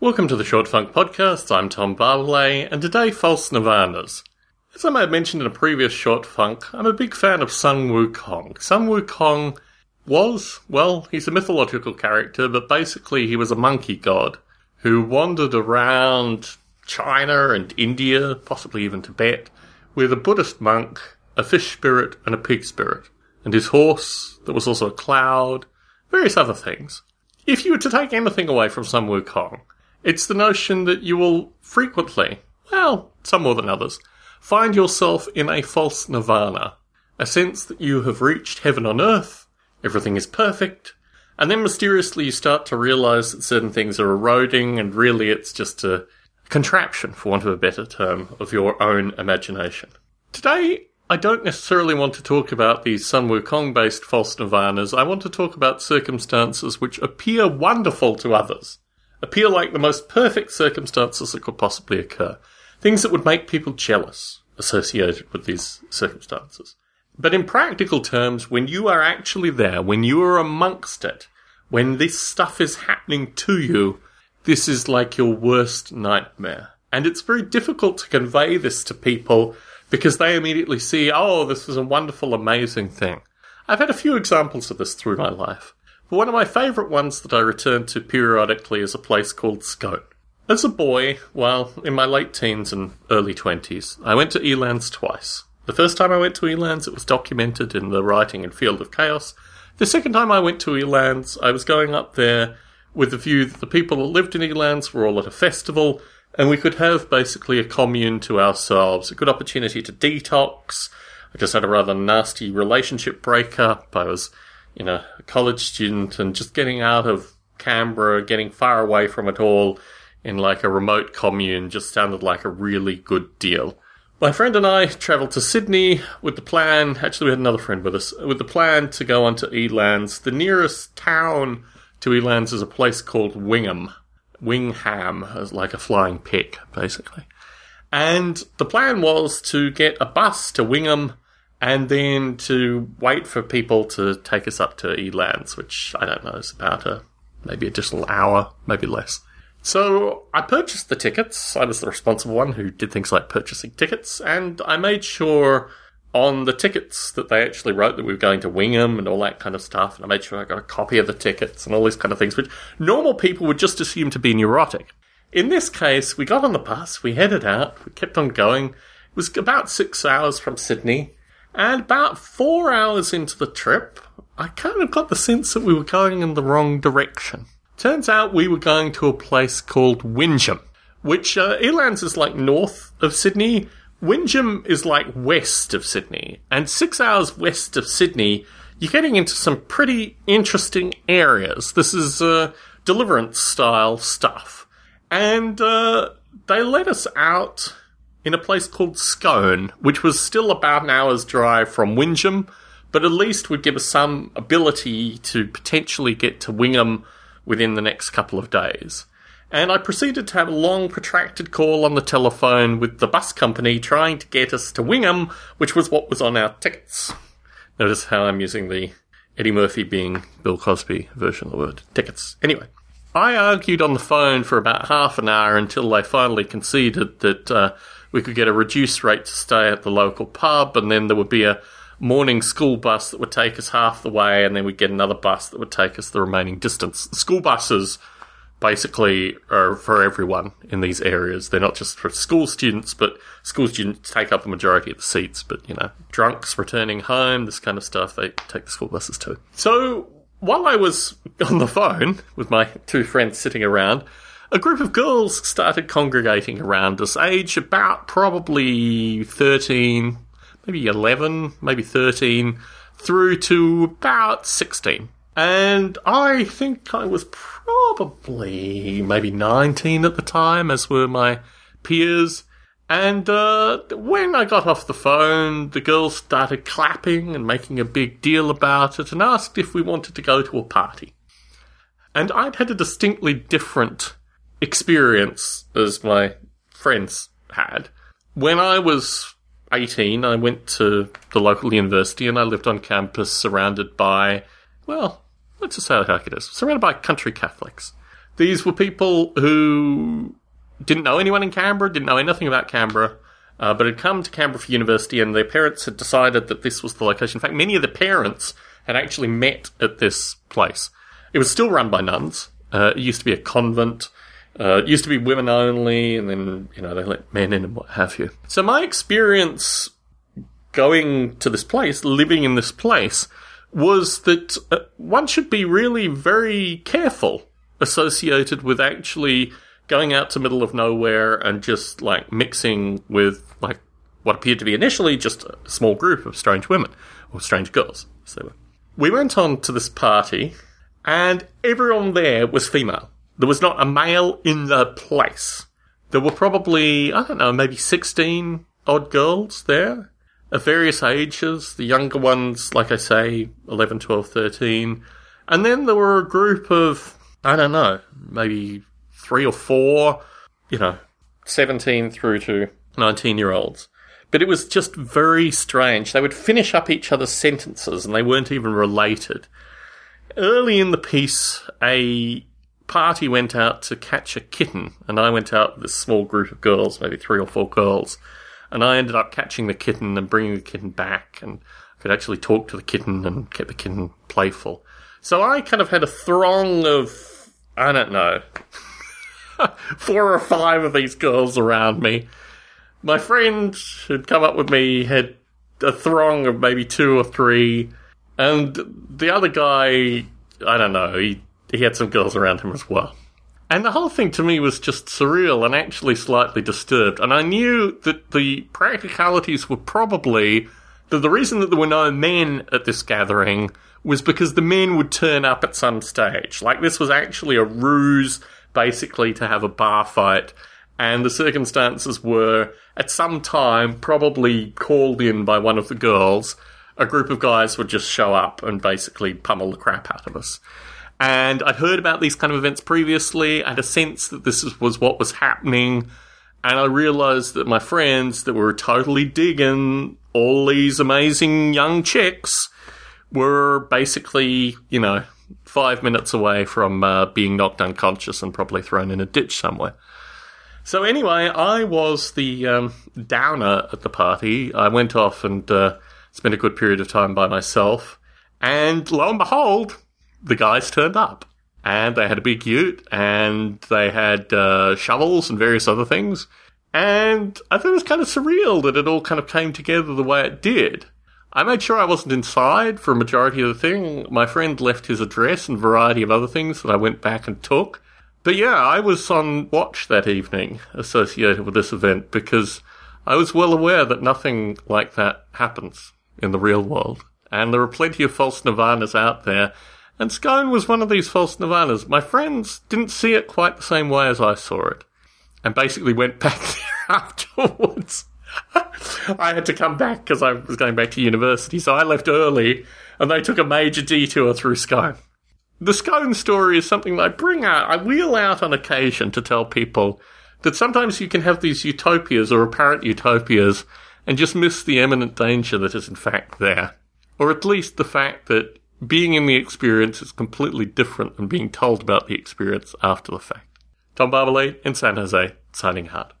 Welcome to the Short Funk Podcast. I'm Tom Barbalet, and today, False Nirvanas. As I may have mentioned in a previous Short Funk, I'm a big fan of Sun Wukong. Sun Wukong was, well, he's a mythological character, but basically he was a monkey god who wandered around China and India, possibly even Tibet, with a Buddhist monk, a fish spirit, and a pig spirit, and his horse, that was also a cloud, various other things. If you were to take anything away from Sun Wukong, it's the notion that you will frequently, well, some more than others, find yourself in a false nirvana, a sense that you have reached heaven on earth, everything is perfect, and then mysteriously you start to realize that certain things are eroding, and really it's just a contraption, for want of a better term, of your own imagination. Today, I don't necessarily want to talk about these Sun Wukong based false nirvanas. I want to talk about circumstances which appear wonderful to others, appear like the most perfect circumstances that could possibly occur. Things that would make people jealous associated with these circumstances. But in practical terms, when you are actually there, when you are amongst it, when this stuff is happening to you, this is like your worst nightmare. And it's very difficult to convey this to people because they immediately see, oh, this is a wonderful, amazing thing. I've had a few examples of this through my life. But one of my favourite ones that I return to periodically is a place called Scone. As a boy, well, in my late teens and early 20s, I went to Elands twice. The first time I went to Elands, it was documented in the Writing and Field of Chaos. The second time I went to Elands, I was going up there with the view that the people that lived in Elands were all at a festival, and we could have basically a commune to ourselves, a good opportunity to detox. I just had a rather nasty relationship breakup. I was you know, a college student and just getting out of Canberra, getting far away from it all in like a remote commune just sounded like a really good deal. My friend and I travelled to Sydney with the plan, actually, we had another friend with us, with the plan to go on to Elands. The nearest town to Elands is a place called Wingham. Wingham, as like a flying pig, basically. And the plan was to get a bus to Wingham and then to wait for people to take us up to Elands, which I don't know is about a maybe additional hour, maybe less. So I purchased the tickets. I was the responsible one who did things like purchasing tickets, and I made sure on the tickets that they actually wrote that we were going to Wingham and all that kind of stuff. And I made sure I got a copy of the tickets and all these kind of things, which normal people would just assume to be neurotic. In this case, we got on the bus, we headed out, we kept on going. It was about six hours from Sydney. And about four hours into the trip, I kind of got the sense that we were going in the wrong direction. Turns out we were going to a place called Wingen, which uh, Elands is like north of Sydney. Wingen is like west of Sydney. And six hours west of Sydney, you're getting into some pretty interesting areas. This is uh, deliverance style stuff. And uh, they let us out in a place called Scone, which was still about an hour's drive from Wingham, but at least would give us some ability to potentially get to Wingham within the next couple of days. And I proceeded to have a long, protracted call on the telephone with the bus company trying to get us to Wingham, which was what was on our tickets. Notice how I'm using the Eddie Murphy being Bill Cosby version of the word tickets. Anyway, I argued on the phone for about half an hour until they finally conceded that uh, we could get a reduced rate to stay at the local pub, and then there would be a morning school bus that would take us half the way, and then we'd get another bus that would take us the remaining distance. School buses basically are for everyone in these areas. They're not just for school students, but school students take up the majority of the seats. But, you know, drunks returning home, this kind of stuff, they take the school buses too. So while I was on the phone with my two friends sitting around, a group of girls started congregating around us, age about probably 13, maybe 11, maybe 13, through to about 16. And I think I was probably maybe 19 at the time, as were my peers. And uh, when I got off the phone, the girls started clapping and making a big deal about it and asked if we wanted to go to a party. And I'd had a distinctly different experience as my friends had. When I was 18, I went to the local university and I lived on campus surrounded by, well, let's just say it like it is, surrounded by country Catholics. These were people who didn't know anyone in Canberra, didn't know anything about Canberra, uh, but had come to Canberra for university, and their parents had decided that this was the location. In fact, many of the parents had actually met at this place. It was still run by nuns. Uh, it used to be a convent. Uh, it used to be women only, and then you know they let men in and what have you. So my experience going to this place, living in this place, was that uh, one should be really very careful associated with actually going out to middle of nowhere and just like mixing with like what appeared to be initially just a small group of strange women or strange girls. So we went on to this party and everyone there was female. There was not a male in the place. There were probably, I don't know, maybe 16 odd girls there of various ages. The younger ones, like I say, 11, 12, 13. And then there were a group of, I don't know, maybe three or four, you know, 17 through to 19 year olds. But it was just very strange. They would finish up each other's sentences and they weren't even related. Early in the piece, a party went out to catch a kitten, and I went out with a small group of girls, maybe three or four girls, and I ended up catching the kitten and bringing the kitten back, and I could actually talk to the kitten and keep the kitten playful. So I kind of had a throng of, I don't know, four or five of these girls around me. My friend who'd come up with me had a throng of maybe two or three, and the other guy, I don't know, he, he had some girls around him as well. And the whole thing to me was just surreal and actually slightly disturbed. And I knew that the practicalities were probably that the reason that there were no men at this gathering was because the men would turn up at some stage. Like this was actually a ruse basically to have a bar fight. And the circumstances were at some time probably called in by one of the girls. A group of guys would just show up and basically pummel the crap out of us. And I'd heard about these kind of events previously. I had a sense that this was what was happening. And I realized that my friends that were totally digging all these amazing young chicks were basically, you know, five minutes away from uh, being knocked unconscious and probably thrown in a ditch somewhere. So anyway, I was the um, downer at the party. I went off and uh, spent a good period of time by myself. And lo and behold, the guys turned up. And they had a big ute, and they had uh, shovels and various other things. And I thought it was kind of surreal that it all kind of came together the way it did. I made sure I wasn't inside for a majority of the thing. My friend left his address and variety of other things that I went back and took. But yeah, I was on watch that evening associated with this event because I was well aware that nothing like that happens in the real world. And there are plenty of false nirvanas out there and Scone was one of these false nirvanas. My friends didn't see it quite the same way as I saw it, and basically went back there afterwards. I had to come back because I was going back to university, so I left early, and they took a major detour through Scone. The Scone story is something that I bring out, I wheel out on occasion to tell people that sometimes you can have these utopias or apparent utopias and just miss the imminent danger that is in fact there. Or at least the fact that being in the experience is completely different than being told about the experience after the fact. Tom Barbalet in San Jose, signing out.